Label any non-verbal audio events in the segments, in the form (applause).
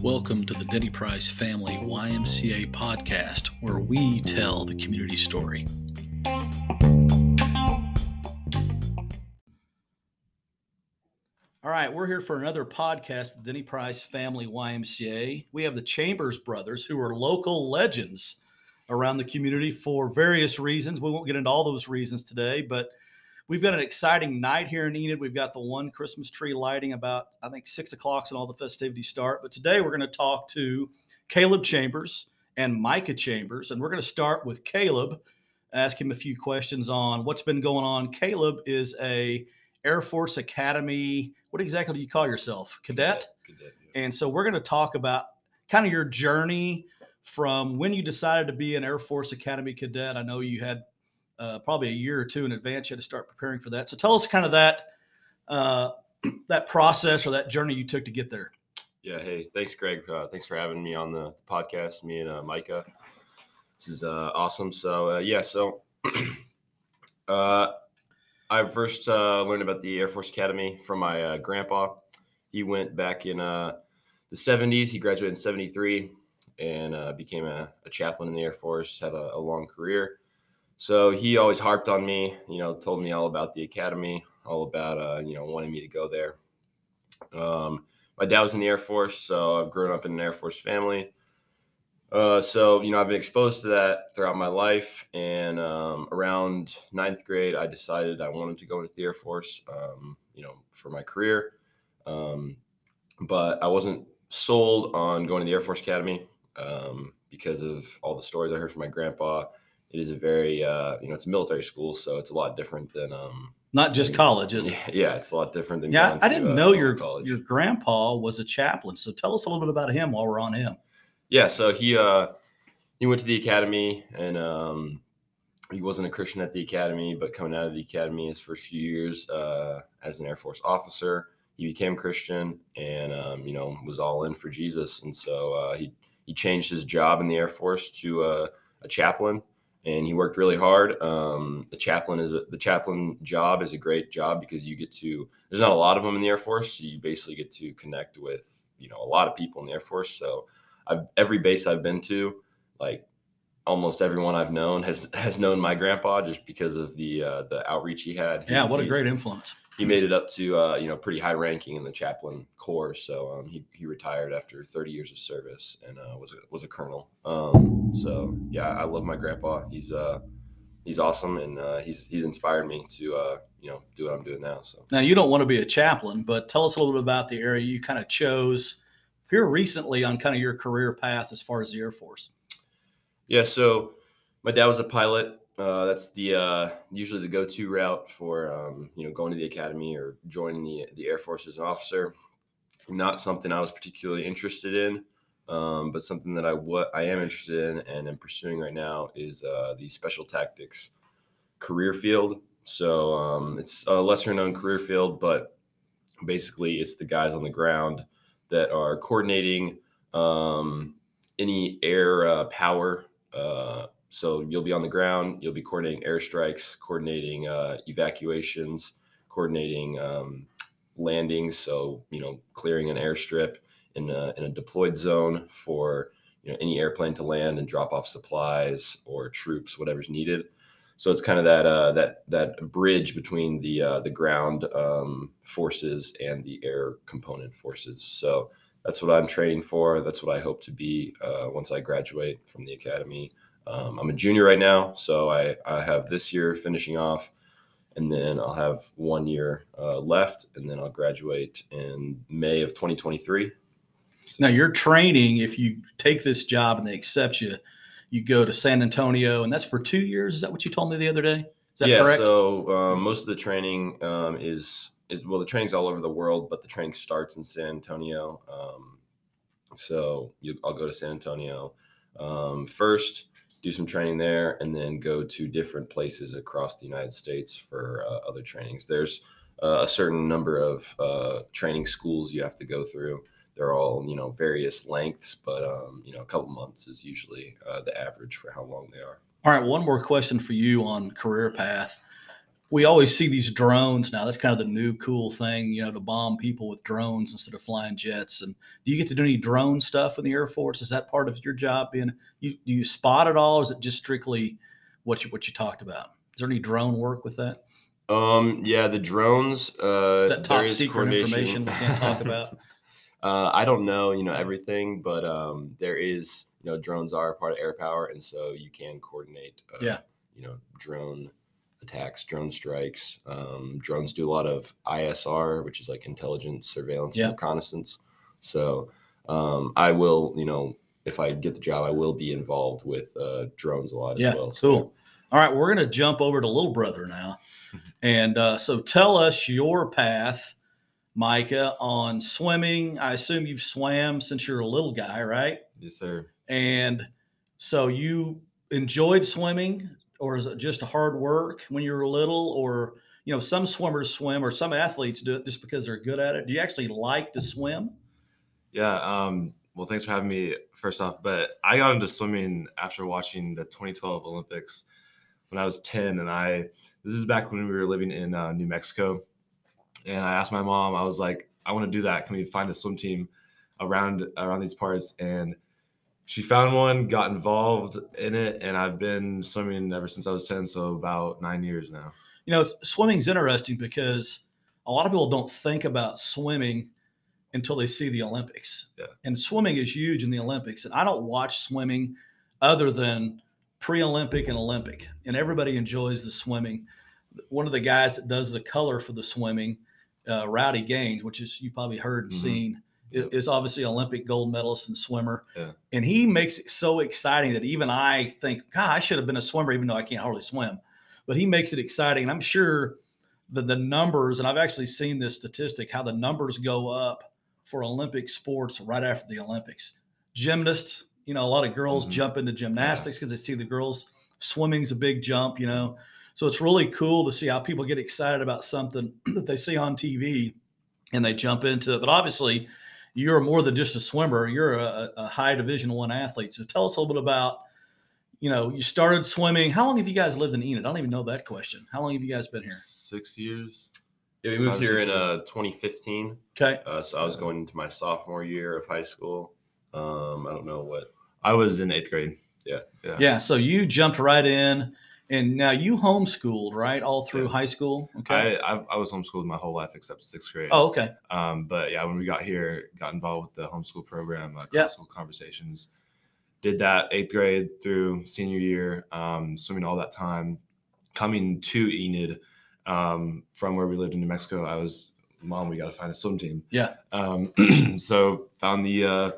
Welcome to the Denny Price Family YMCA podcast, where we tell the community story. All right, we're here for another podcast, the Denny Price Family YMCA. We have the Chambers brothers, who are local legends around the community for various reasons. We won't get into all those reasons today, but we've got an exciting night here in Enid. We've got the one Christmas tree lighting about, I think, six o'clock and all the festivities start. But today we're going to talk to Caleb Chambers and Micah Chambers, and we're going to start with Caleb, ask him a few questions on what's been going on. Caleb is a Air Force Academy. What exactly do you call yourself? Cadet. Cadet, cadet, yeah. And so we're going to talk about kind of your journey from when you decided to be an Air Force Academy cadet. I know you had uh, probably a year or two in advance. You had to start preparing for that. So tell us kind of that uh, (clears throat) that process or that journey you took to get there. Yeah. Hey, thanks, Greg. Uh, thanks for having me on the podcast. Me and uh, Micah. This is uh, awesome. So uh, yeah. So (clears throat) I first learned about the Air Force Academy from my grandpa. He went back in the 70s. He graduated in 73 and became a, a chaplain in the Air Force. Had a, a long career. So he always harped on me. You know, told me all about the academy, all about uh, you know wanting me to go there. Um, my dad was in the Air Force, so I've grown up in an Air Force family. Uh, so you know, I've been exposed to that throughout my life, and um, around ninth grade, I decided I wanted to go into the Air Force. Um, you know, for my career, um, but I wasn't sold on going to the Air Force Academy um, because of all the stories I heard from my grandpa. It is a very, uh, you know, it's a military school, so it's a lot different than um, Not just college, is it? (laughs) yeah, it's a lot different than Yeah, I didn't uh, know normal your college. your grandpa was a chaplain. So tell us a little bit about him while we're on him. Yeah, so he uh he went to the academy and um he wasn't a Christian at the academy, but coming out of the academy his first few years uh as an Air Force officer, he became Christian and um, you know, was all in for Jesus. And so uh he he changed his job in the Air Force to uh, a chaplain and he worked really hard. Um, the chaplain is a, the chaplain job is a great job because you get to there's not a lot of them in the Air Force, so you basically get to connect with you know a lot of people in the Air Force. So I've every base I've been to, like almost everyone I've known has (laughs) has known my grandpa just because of the uh, the outreach he had. He- Yeah, what a he- great influence. He made it up to uh, you know pretty high ranking in the chaplain corps. So um, he he retired after 30 years of service and uh, was a, was a colonel. Um, so yeah, I love my grandpa. He's uh he's awesome and uh, he's he's inspired me to uh, you know do what I'm doing now. So. Now you don't want to be a chaplain, but tell us a little bit about the area you kind of chose here recently on kind of your career path as far as the Air Force. Yeah, so my dad was a pilot. Uh, that's the uh, usually the go-to route for um, you know going to the academy or joining the the Air Force as an officer. Not something I was particularly interested in, um, but something that I what I am interested in and am pursuing right now is uh, the special tactics career field. So um, it's a lesser known career field, but basically it's the guys on the ground that are coordinating um, any air uh, power. So you'll be on the ground, you'll be coordinating airstrikes, coordinating uh, evacuations, coordinating um, landings. So you know, clearing an airstrip in a, in a deployed zone for you know any airplane to land and drop off supplies or troops, whatever's needed. So it's kind of that uh, that that bridge between the uh, the ground um, forces and the air component forces. So that's what I'm training for. That's what I hope to be uh, once I graduate from the academy. Um, I'm a junior right now, so I, I have this year finishing off, and then I'll have one year uh, left, and then I'll graduate in May of 2023. Now your training, if you take this job and they accept you, you go to San Antonio, and that's for two years. Is that what you told me the other day? Is that yeah, correct? so um, most of the training um, is is well, the training's all over the world, but the training starts in San Antonio. Um, so you, I'll go to San Antonio um, first, do some training there, and then go to different places across the United States for uh, other trainings. There's uh, a certain number of uh, training schools you have to go through. They're all you know various lengths, but um, you know a couple months is usually uh, the average for how long they are. All right, one more question for you on career path. We always see these drones now. That's kind of the new cool thing, you know, to bomb people with drones instead of flying jets. And do you get to do any drone stuff in the Air Force? Is that part of your job? Being you, do you spot it all? Or is it just strictly what you what you talked about? Is there any drone work with that? Um, yeah, the drones. Uh, Is that top secret information we can't talk about? (laughs) uh, I don't know, you know, everything, but um, there is, you know, drones are a part of air power, and so you can coordinate. Uh, Yeah. You know, drone attacks, drone strikes. Um, drones do a lot of ISR, which is like intelligence, surveillance, Yeah. reconnaissance. So um, I will, you know, if I get the job, I will be involved with uh, drones a lot Yeah, as well. So, cool. All right, we're going to jump over to Little Brother now. (laughs) And uh, so tell us your path, Micah, on swimming. I assume you've swam since you're a little guy, right? Yes, sir. And so you enjoyed swimming, or is it just hard work when you were little? Or, you know, some swimmers swim or some athletes do it just because they're good at it. Do you actually like to swim? Yeah. Um, well, thanks for having me first off. But I got into swimming after watching the 2012 Olympics when I was 10. And I, this is back when we were living in uh, New Mexico. And I asked my mom, I was like, I want to do that. Can we find a swim team around around these parts? And she found one, got involved in it, and I've been swimming ever since I was 10. So about nine years now. You know, swimming's interesting because a lot of people don't think about swimming until they see the Olympics. Yeah. And swimming is huge in the Olympics. And I don't watch swimming other than pre-Olympic and Olympic. And everybody enjoys the swimming. One of the guys that does the color for the swimming, uh, Rowdy Gaines, which is you probably heard and Mhm. seen, Yep. is obviously Olympic gold medalist and swimmer. Yeah. And he makes it so exciting that even I think, God, I should have been a swimmer, even though I can't hardly swim. But he makes it exciting. And I'm sure the, the numbers, and I've actually seen this statistic, how the numbers go up for Olympic sports right after the Olympics. Gymnasts, you know, a lot of girls Mhm. jump into gymnastics because they see the girls. Swimming's a big jump, you know. So it's really cool to see how people get excited about something (clears throat) that they see on TV and they jump into it. But obviously, you're more than just a swimmer. You're a, a high Division One athlete. So tell us a little bit about, you know, you started swimming. How long have you guys lived in Enid? I don't even know that question. How long have you guys been here? Six years. Yeah, we moved Five, here in uh, 2015. Okay. Uh, so I was going into my sophomore year of high school. Um, I don't know what. I was in eighth grade. Yeah. Yeah. Yeah. So you jumped right in, and now you homeschooled, right, all through Yeah. high school. Okay. I, I've, I was homeschooled my whole life except sixth grade. oh, okay. Um, but yeah, when we got here, got involved with the homeschool program, uh, Yeah. classical conversations. Did that eighth grade through senior year, um, swimming all that time. Coming to Enid um, from where we lived in New Mexico, I was, mom, we got to find a swim team. Yeah. Um, (clears throat) so found the uh,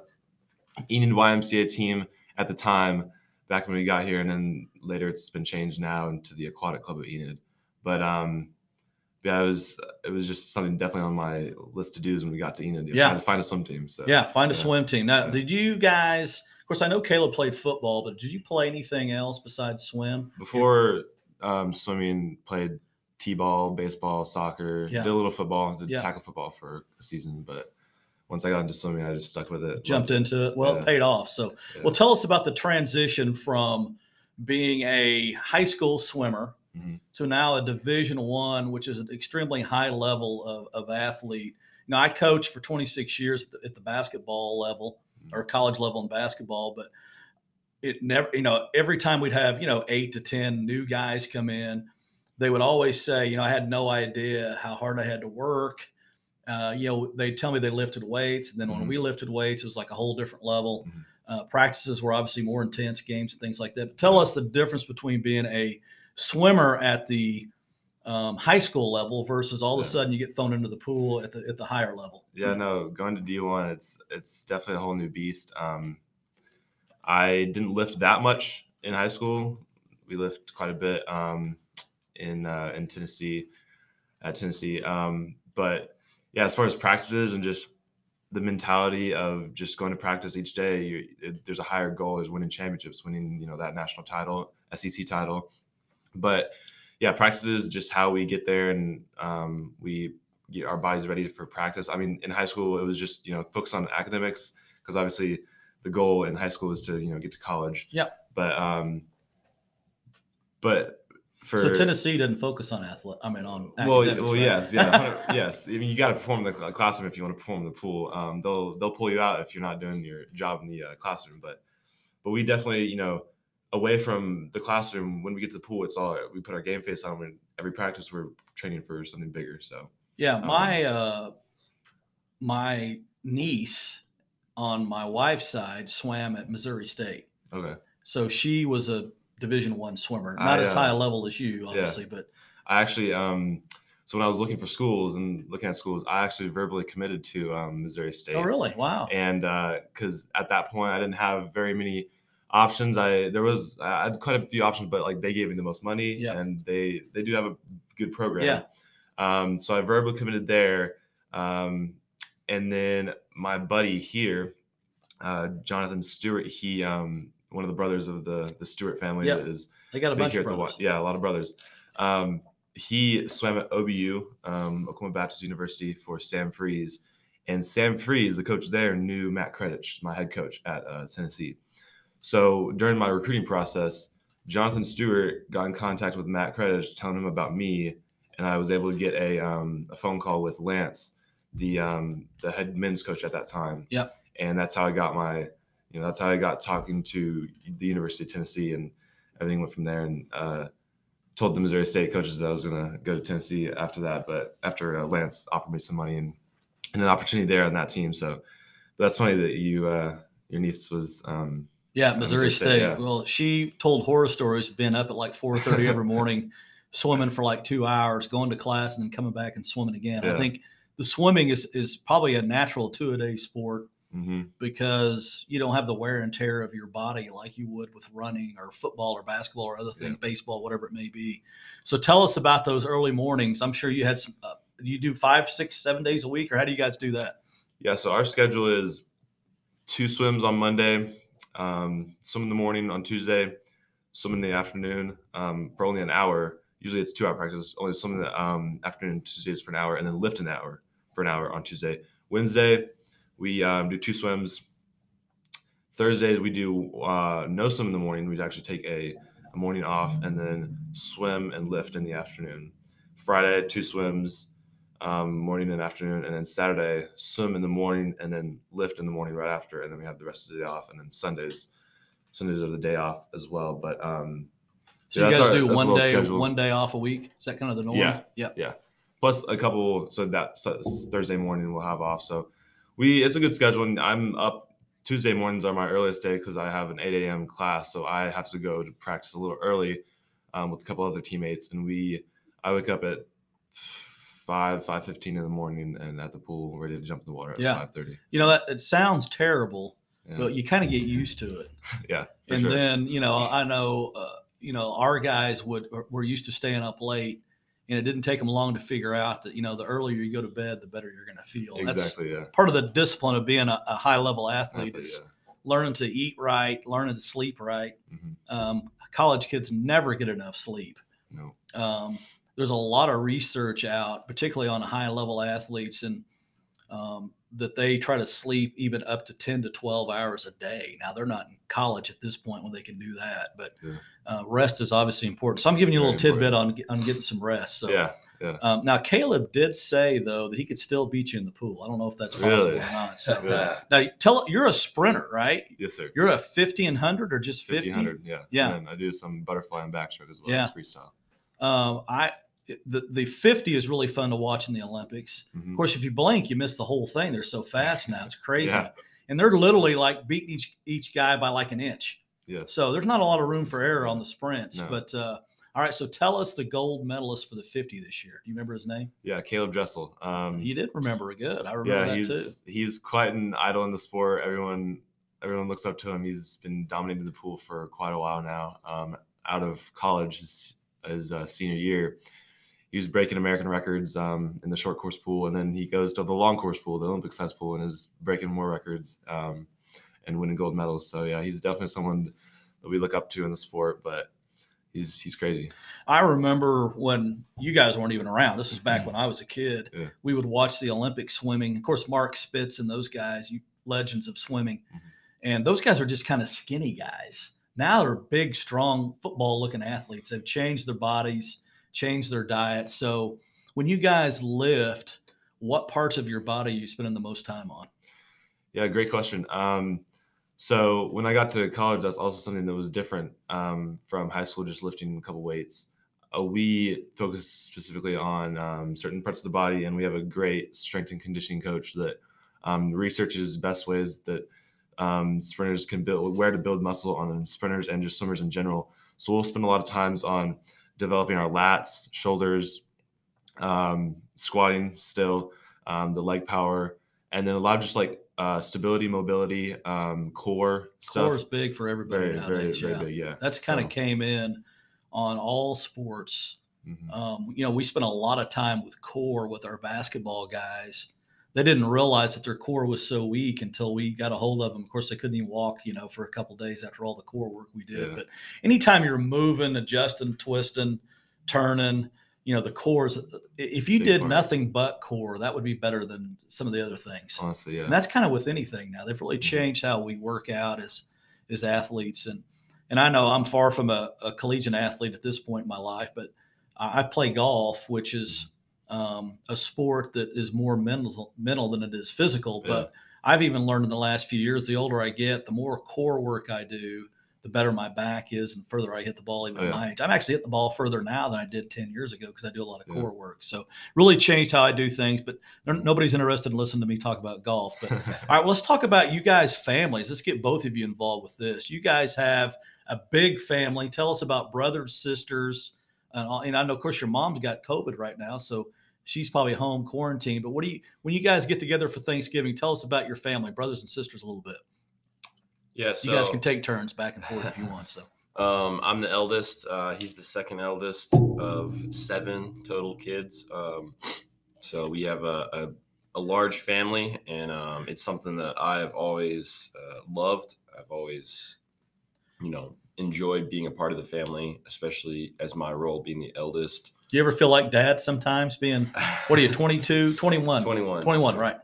Enid YMCA team at the time back when we got here, and then later it's been changed now into the Aquatic Club of Enid. But um, yeah, it was it was just something definitely on my list to do when we got to Enid. Yeah. to find a swim team. So Yeah. Find a yeah. swim team. Now, Yeah. did you guys? Of course, I know Caleb played football, but did you play anything else besides swim? before um, swimming, played t-ball, baseball, soccer, Yeah. did a little football, did Yeah. tackle football for a season, but once I got into swimming, I just stuck with it. Jumped Loved into it. Well, it paid off. So, Yeah. well, tell us about the transition from being a high school swimmer Mhm. to now a Division One, which is an extremely high level of, of athlete. You know, I coached for 26 years at the, at the basketball level or college level in basketball, but it never, you know, every time we'd have, you know, eight to 10 new guys come in, they would always say, you know, I had no idea how hard I had to work. Uh, you know, they'd tell me they lifted weights. And then when Mhm. we lifted weights, it was like a whole different level. Mhm. Uh, practices were obviously more intense, games and things like that. But tell us the difference between being a swimmer at the um, high school level versus all of a sudden you get thrown into the pool at the at the higher level. Yeah, no, going to D1, it's it's definitely a whole new beast. Um, I didn't lift that much in high school. We lift quite a bit um, in uh, in Tennessee, at Tennessee. Um, but yeah, as far as practices and just the mentality of just going to practice each day, you, it, there's a higher goal. is winning championships, winning you know that national title, SEC title. But yeah, practices just how we get there and um, we get our bodies ready for practice. I mean, in high school, it was just you know focus on academics because obviously the goal in high school is to you know get to college. Yeah. But um, but for so Tennessee doesn't focus on athlete. I mean, on well, well, right? yes, yeah, (laughs) yes. I mean, you got to perform in the classroom if you want to perform in the pool. Um, they'll they'll pull you out if you're not doing your job in the uh, classroom. But but we definitely, you know, away from the classroom, when we get to the pool, it's all we put our game face on. When every practice, we're training for something bigger. So Yeah, Um, my uh, my niece on my wife's side swam at Missouri State, okay, so she was a Division One swimmer, I, not as uh, high a level as you, obviously, but I actually um. So when I was looking for schools and looking at schools, I actually verbally committed to um, Missouri State. oh really? Wow. and because at that point I didn't have very many options. I there was I had quite a few options, but like they gave me the most money, Yeah. and they they do have a good program. Yeah. Um, so I verbally committed there, um, and then my buddy here, uh, Jonathan Stewart, he um, one of the brothers of the the Stewart family Yeah. that is They got a bunch here of at the brothers. Yeah, a lot of brothers. Um, he swam at OBU, um, Oklahoma Baptist University, for Sam Freeze, and Sam Freeze, the coach there, knew Matt Kredich, my head coach at uh, Tennessee. So during my recruiting process, Jonathan Stewart got in contact with Matt Kredich, telling him about me, and I was able to get a, um, a phone call with Lance, the um, the head men's coach at that time. Yep. And that's how I got my, you know, that's how I got talking to the University of Tennessee, and everything went from there. And uh, told the Missouri State coaches that I was going to go to Tennessee after that. But after uh, Lance offered me some money and, and an opportunity there on that team, so but that's funny that you uh, your niece was. Um, Yeah, Missouri State. State, yeah. Well, she told horror stories of being up at like 4:30 every morning, (laughs) swimming for like two hours, going to class, and then coming back and swimming again. I think the swimming is is probably a natural two a day sport mhm. because you don't have the wear and tear of your body like you would with running or football or basketball or other things, baseball, whatever it may be. So tell us about those early mornings. I'm sure you had some. Uh, you do five, six, seven days a week, or how do you guys do that? Yeah, so our schedule is two swims on Monday, um, swim in the morning on Tuesday, swim in the afternoon um, for only an hour. Usually it's two hour practice, only swim in the um, afternoon Tuesdays for an hour, and then lift an hour for an hour on Tuesday. Wednesday, we um, do two swims. Thursdays, we do uh, no swim in the morning. We actually take a, a morning off and then swim and lift in the afternoon. Friday, two swims, um, morning and afternoon, and then Saturday swim in the morning and then lift in the morning right after, and then we have the rest of the day off, and then Sundays, Sundays are the day off as well. But um, So Yeah, you guys our- do one day, schedule. one day off a week. Is that kind of the norm? Yeah. Yep. plus a couple, so that so Thursday morning we'll have off. So we it's a good schedule, and I'm up. Tuesday mornings are my earliest day because I have an 8 a.m. class, so I have to go to practice a little early um, with a couple other teammates, and we I wake up at five five fifteen in the morning and at the pool ready to jump in the water at Yeah. five thirty. You know that it sounds terrible, Yeah. but you kind of get used to it. (laughs) yeah, and sure. then you know i know uh, you know our guys would were used to staying up late and it didn't take them long to figure out that you know the earlier you go to bed the better you're going to feel that's exactly, yeah. part of the discipline of being a, a high level athlete Athlete, is yeah. learning to eat right learning to sleep right Mhm. um, college kids never get enough sleep No. um, there's a lot of research out, particularly on high level athletes, and um, that they try to sleep even up to 10 to 12 hours a day. Now, they're not in college at this point when they can do that, but Yeah. uh, rest is obviously important. So, I'm giving you a Very little tidbit on, on getting some rest. So, yeah, um, now Caleb did say, though, that he could still beat you in the pool. I don't know if that's possible Really? or not. So, Really? now tell you're a sprinter, right? yes, sir. You're a 50 and 100 or just 50? 1500, yeah. Yeah. And I do some butterfly and backstroke as well Yeah. as freestyle. Um, I the the 50 is really fun to watch in the Olympics. Mhm. Of course, if you blink, you miss the whole thing. They're so fast now; it's crazy. Yeah. And they're literally like beating each each guy by like an inch. Yes. So there's not a lot of room for error on the sprints. No. But uh, all right, so tell us the gold medalist for the 50 this year. Do you remember his name? Yeah, Caeleb Dressel. Um, You did remember it good. I remember yeah, that too. he's he's quite an idol in the sport. Everyone everyone looks up to him. He's been dominating the pool for quite a while now. Um, out of college, his, his uh, senior year, he was breaking American records um, in the short course pool, and then he goes to the long course pool, the Olympic size pool, and is breaking more records um, and winning gold medals. So yeah, he's definitely someone that we look up to in the sport. But he's he's crazy. I remember when you guys weren't even around. This is back when I was a kid. Yeah. We would watch the Olympic swimming. Of course, Mark Spitz and those guys, you legends of swimming. Mhm. And those guys are just kind of skinny guys. now they're big, strong, football looking athletes. They've changed their bodies, changed their diet. So when you guys lift, what parts of your body are you spending the most time on? Yeah, great question. Um, so when I got to college, that's also something that was different um, from high school, just lifting a couple weights. Uh, we focus specifically on um, certain parts of the body, and we have a great strength and conditioning coach that um, researches best ways that um, sprinters can build, where to build muscle on sprinters and just swimmers in general. So we'll spend a lot of times on developing our lats, shoulders, um, squatting still, um, the leg power, and then a lot of just like uh, stability, mobility, um, core stuff. Core is big for everybody Very, very, nowadays. very yeah. big. Yeah. That's kind of So- came in on all sports. Mhm. Um, you know, we spent a lot of time with core with our basketball guys. They didn't realize that their core was so weak until we got a hold of them. Of course, they couldn't even walk, you know, for a couple days after all the core work we did. Yeah. But anytime you're moving, adjusting, twisting, turning, you know, the cores, if you Big did part. nothing but core, that would be better than some of the other things. Honestly, yeah. And that's kind of with anything now. They've really Mhm. changed how we work out as as athletes. And and I know I'm far from a, a collegiate athlete at this point in my life, but I, I play golf, which is um, a sport that is more mental mental than it is physical. Yeah. But I've even learned in the last few years, the older I get, the more core work I do, the better my back is, and the further I hit the ball. Even Oh, yeah. my age, I'm actually hit the ball further now than I did ten years ago because I do a lot of Yeah. core work. So really changed how I do things. But nobody's interested in listening to me talk about golf. But (laughs) all right, well, let's talk about you guys' families. Let's get both of you involved with this. You guys have a big family. Tell us about brothers, sisters, and, and I know, of course, your mom's got COVID right now, so she's probably home quarantined. But what do you, when you guys get together for Thanksgiving? Tell us about your family, brothers and sisters, a little bit. Yeah, so you guys can take turns back and forth if you want. So (laughs) Um, I'm the eldest. Uh, he's the second eldest of seven total kids. Um, so we have a, a, a large family, and um, it's something that I've always uh, loved. I've always, you know, enjoyed being a part of the family, especially as my role being the eldest. Do you ever feel like dad sometimes being, what are you, (sighs) 22, 21? 21. 21, so- right.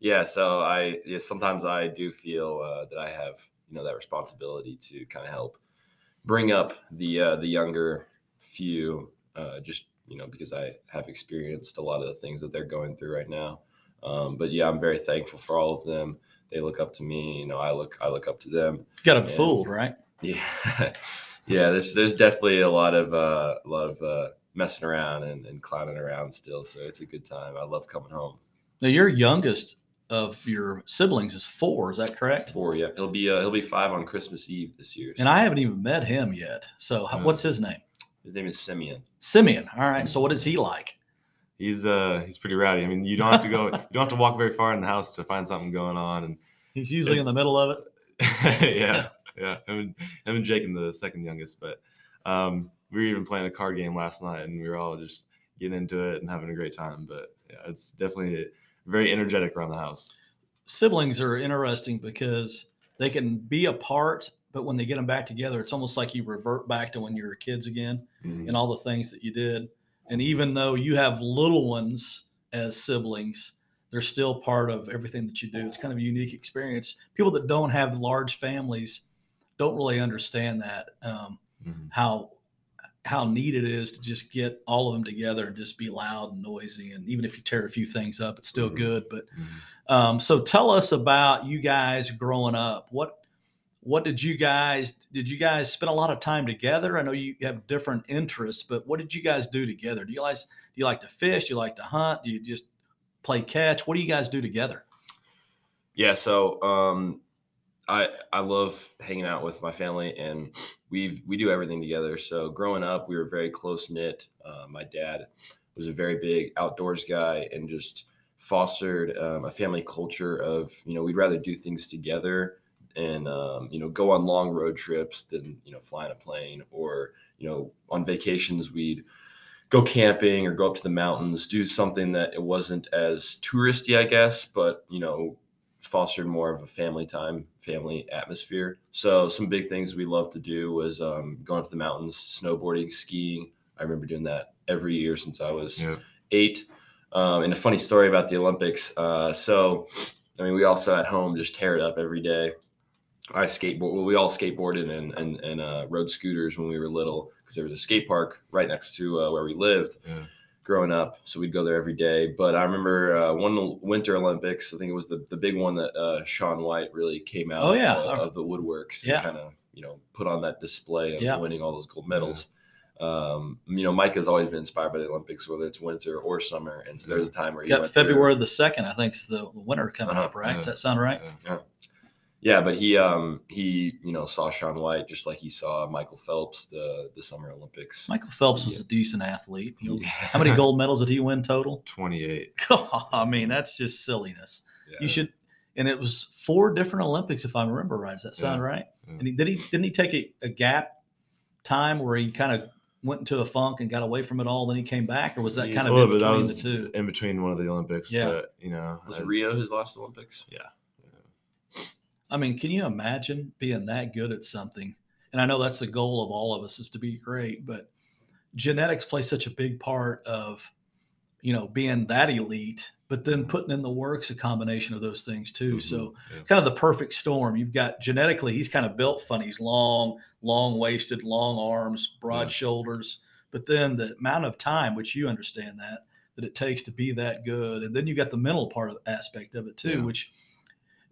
Yeah, so I yeah, sometimes I do feel uh, that I have you know that responsibility to kind of help bring up the uh, the younger few, uh, just you know because I have experienced a lot of the things that they're going through right now. Um, but yeah, I'm very thankful for all of them. They look up to me, you know. I look I look up to them. You got them fooled, right? Yeah, (laughs) yeah. There's there's definitely a lot of uh, a lot of uh, messing around and, and clowning around still. So it's a good time. I love coming home. Now, your youngest of your siblings is four. Is that correct? Four, yeah. He'll be uh, he'll be five on Christmas Eve this year. And I haven't even met him yet. So, how- what's his name? his name is Simeon. Simeon. All right. So, what is he like? he's uh he's pretty rowdy. I mean, you don't have to go. you don't have to walk very far in the house to find something going on. And He's usually in the middle of it. (laughs) yeah, yeah. And, him and Jake, and the second youngest. But um, we were even playing a card game last night, and we were all just getting into it and having a great time. But yeah, it's definitely very energetic around the house. Siblings are interesting because they can be apart, but when they get them back together, it's almost like you revert back to when you were kids again Mhm. and all the things that you did. And even though you have little ones as siblings, they're still part of everything that you do. It's kind of a unique experience. People that don't have large families don't really understand that. Um, Mhm. how how neat it is to just get all of them together and just be loud and noisy and even if you tear a few things up it's still Mhm. good but Mhm. um, so tell us about you guys growing up. What what did you guys did you guys spend a lot of time together? I know you have different interests but what did you guys do together? Do you guys do you like to fish? Do you like to hunt? Do you just play catch? What do you guys do together? Yeah, so um, I I love hanging out with my family, and we've we do everything together. So growing up, we were very close knit. Uh, my dad was a very big outdoors guy, and just fostered um, a family culture of you know we'd rather do things together and um, you know go on long road trips than you know fly in a plane or you know on vacations we'd go camping or go up to the mountains do something that it wasn't as touristy i guess but you know fostered more of a family time, family atmosphere. So some big things we loved to do was um, going to the mountains, snowboarding, skiing. I remember doing that every year since I was Yeah. eight. Um, and a funny story about the Olympics. Uh, so, I mean, we also at home just tear it up every day. I skateboard. Well, we all skateboarded and and and uh, rode scooters when we were little because there was a skate park right next to uh, where we lived Yeah. Growing up. So we'd go there every day. But I remember uh, one Winter Olympics. I think it was the the big one that uh, Shaun White really came out. Oh, yeah. of, of the woodworks. Yeah. kind of you know put on that display of Yeah. winning all those gold medals. Um, you know, Mike has always been inspired by the Olympics, whether it's winter or summer. And so there's a time where you got went through- February the second, I think, is the the winter coming Uh-huh. up, right? Does that sound right? Yeah. Yeah, but he um he you know saw Shaun White just like he saw Michael Phelps the the Summer Olympics. Michael Phelps was a decent athlete. He- Yeah. How many (laughs) gold medals did he win total? 28. (laughs) I mean, that's just silliness. Yeah. You should, and it was four different Olympics, if I remember right. Does that sound Yeah. right? Yeah. And he, did he didn't he take a, a gap time where he kind of went into a funk and got away from it all, then he came back, or was that Yeah, kind of in bit. That between was the two? in between one of the Olympics. Yeah. But, you know, Was as- Rio his last Olympics? Yeah. I mean, can you imagine being that good at something? And I know that's the goal of all of us is to be great, but genetics play such a big part of, you know, being that elite, but then putting in the work's a combination of those things too. So Mhm. Yeah. kind of the perfect storm. You've got genetically, he's kind of built funny. He's long, long waisted, long arms, broad Yeah. shoulders. But then the amount of time, which you understand that, that it takes to be that good. And then you got the mental part of aspect of it too, Yeah. which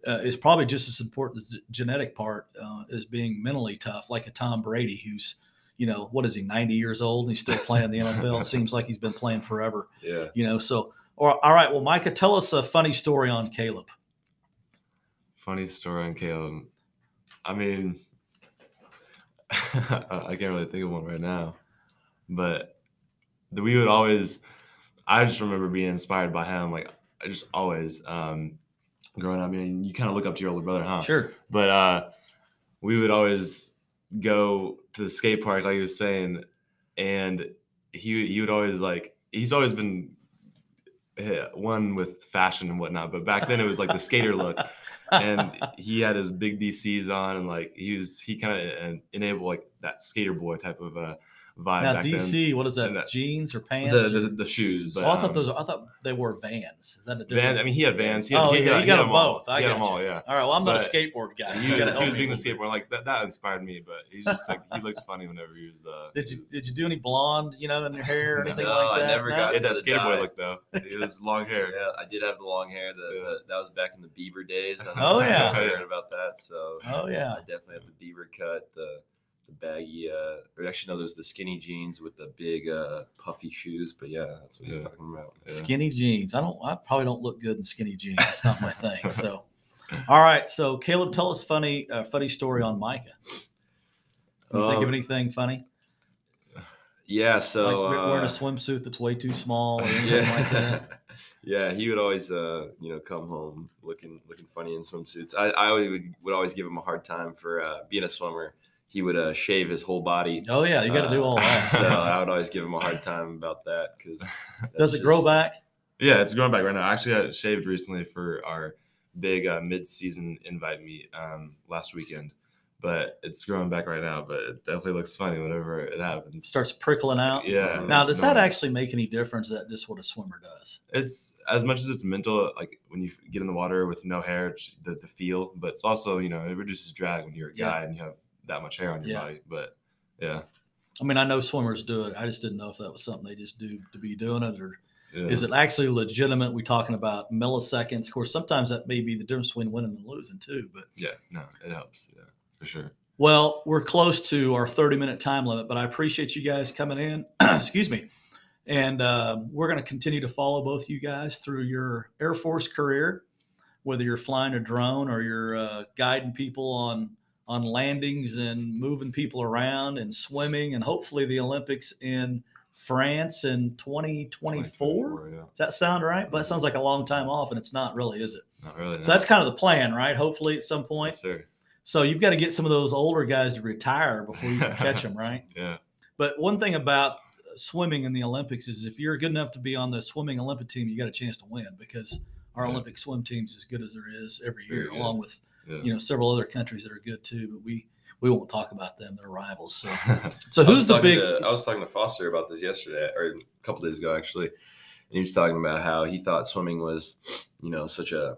uh, is probably just as important as the genetic part uh, is being mentally tough, like a Tom Brady, who's, you know, what is he, 90 years old and he's still playing the NFL. It seems like he's been playing forever, (laughs) Yeah. you know. So, or, all right, well, Micah, tell us a funny story on Caleb. Funny story on Caleb. I mean, (laughs) I can't really think of one right now, but the, we would always. I just remember being inspired by him. Like I just always um, growing up. I mean, you kind of look up to your older brother, huh? Sure. But uh, we would always go to the skate park, like he was saying, and he he would always like he's always been eh, one with fashion and whatnot. But back then it was like the skater look, and he had his big DCs on, and like he was he kind of enabled like that skater boy type of uh, vibe now back DC, what is that? That- jeans or pants? The, the the shoes, but oh, I thought um, those. I thought they were Vans. Is that a different? Van. I mean, he had Vans. He Oh, he, yeah, had- he got had them all. both. I he got them all. Yeah. All right. Well, I'm not a skateboard guy. he so you was, he was being a the little skateboard like that. That inspired me, but he's just like he looked funny whenever he was. Uh, (laughs) Did you did you do any blonde, you know, in your hair or (laughs) anything No, like I that? never No? got he had that the skater boy dye. look though. (laughs) It was long hair. Yeah, I did have the long hair. The, that was back in the Bieber days. Oh, yeah. you heard about that. So Oh yeah. I definitely have the Bieber cut, the the baggy, uh, or actually no, there's the skinny jeans with the big uh, puffy shoes. But yeah, that's what he's Yeah. talking about. Yeah. Skinny jeans. I don't. I probably don't look good in skinny jeans. It's not my thing. So, all right. So Caleb, tell us funny uh, funny story on Micah. You think of Um, anything funny? Yeah, Like so we- wearing a uh, swimsuit that's way too small or anything like that. (laughs) yeah, he would always, uh, you know, come home looking looking funny in swimsuits. I, I always would, would always give him a hard time for uh, being a swimmer. He would uh, shave his whole body. Oh yeah, you got to do all Uh, that. (laughs) so I (laughs) would always give him a hard time about that because Does it grow back? Yeah, it's growing back right now. I actually got shaved recently for our big uh, mid-season invite meet um, last weekend, but it's growing back right now. But it definitely looks funny whenever it happens. Starts prickling out. Yeah. Now, does that actually make any difference? That just what a swimmer does. It's as much as it's mental, like when you get in the water with no hair, it's the, the feel, but it's also you know it reduces drag when you're a Yeah. guy and you have that much hair on your Yeah. body. But yeah, I mean, I know swimmers do it. I just didn't know if that was something they just do to be doing it, or yeah. is it actually legitimate? We're talking about milliseconds. Of course, sometimes that may be the difference between winning and losing too. But Yeah, no, it helps. Yeah, for sure. well, we're close to our 30 minute time limit, but I appreciate you guys coming in. (clears throat) Excuse me. And um, we're going to continue to follow both you guys through your Air Force career, whether you're flying a drone or you're uh, guiding people on on landings and moving people around and swimming, and hopefully the Olympics in France in 2024. 2024, Yeah, Does that sound right? But it sounds like a long time off, and it's not really, is it? not really. So that's kind of the plan, right? Hopefully at some point. yes, sir. So you've got to get some of those older guys to retire before you can catch them, right? (laughs) Yeah, But one thing about uh, swimming in the Olympics is if you're good enough to be on the swimming Olympic team, you got a chance to win because our Yeah. Olympic swim team's as good as there is every year, along with yeah. you know several other countries that are good too. But we we won't talk about them; they're rivals. So, (laughs) so who's the big? To, I was talking to Foster about this yesterday, or a couple days ago, actually, and he was talking about how he thought swimming was, you know, such a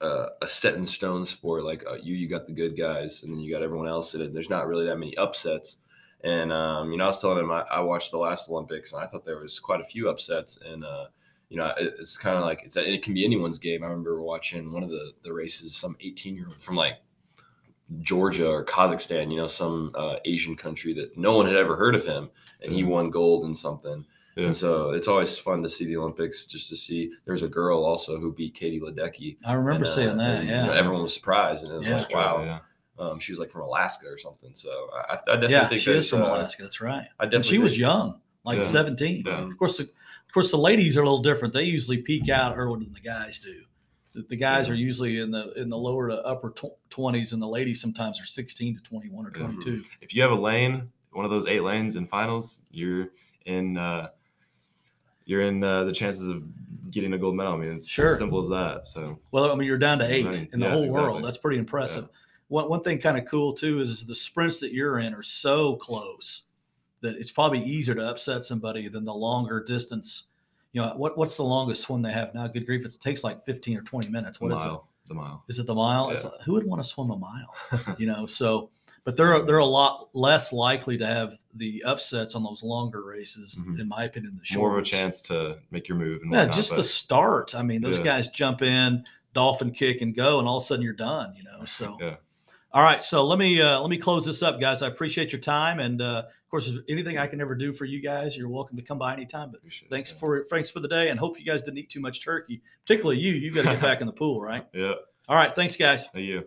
uh, a set in stone sport. Like uh, you, you got the good guys, and then you got everyone else. And there's not really that many upsets. And um, you know, I was telling him I, I watched the last Olympics, and I thought there was quite a few upsets. And uh, you know, it, it's kind of like it's it can be anyone's game. I remember watching one of the the races, some 18 year old from like Georgia or Kazakhstan, you know, some uh, Asian country that no one had ever heard of him, and he won gold in something. Yeah. And so it's always fun to see the Olympics, just to see. There's a girl also who beat Katie Ledecky. I remember and, uh, seeing that. and, you Yeah. know, everyone was surprised, and it was Yeah. like, wow. Yeah. Um, she was like from Alaska or something. So I, I definitely yeah, think she is from uh, Alaska. That's right. I And definitely she was young, like Yeah. 17. Yeah. Of course, the, of course, the ladies are a little different. They usually peak out earlier than the guys do. The, the guys Yeah. are usually in the in the lower to upper twenties, and the ladies sometimes are 16 to 21 or Yeah. 22. If you have a lane, one of those eight lanes in finals, you're in. Uh, you're in uh, the chances of getting a gold medal. I mean, it's Sure. as simple as that. So Well, I mean, you're down to eight in the whole exactly. world. That's pretty impressive. One, one thing kind of cool too is the sprints that you're in are so close that it's probably easier to upset somebody than the longer distance. You know, what what's the longest swim they have now? Good grief, it takes like 15 or 20 minutes. the What is it? mile, the mile. Is it the mile? It's Yeah. like, who would want to swim a mile? (laughs) You know, so but they're they're a lot less likely to have the upsets on those longer races, Mhm. in my opinion. The More of a chance to make your move. And Yeah, whatnot, just the start. I mean, those Yeah. guys jump in, dolphin kick, and go, and all of a sudden you're done. You know, so Yeah. All right. So let me uh, let me close this up, guys. I appreciate your time, and uh, of course, if anything I can ever do for you guys, you're welcome to come by anytime. But Appreciate thanks yeah. for thanks for the day, and hope you guys didn't eat too much turkey, particularly you. You got to get back in the pool, right? (laughs) Yeah. All right. Thanks, guys. Thank you.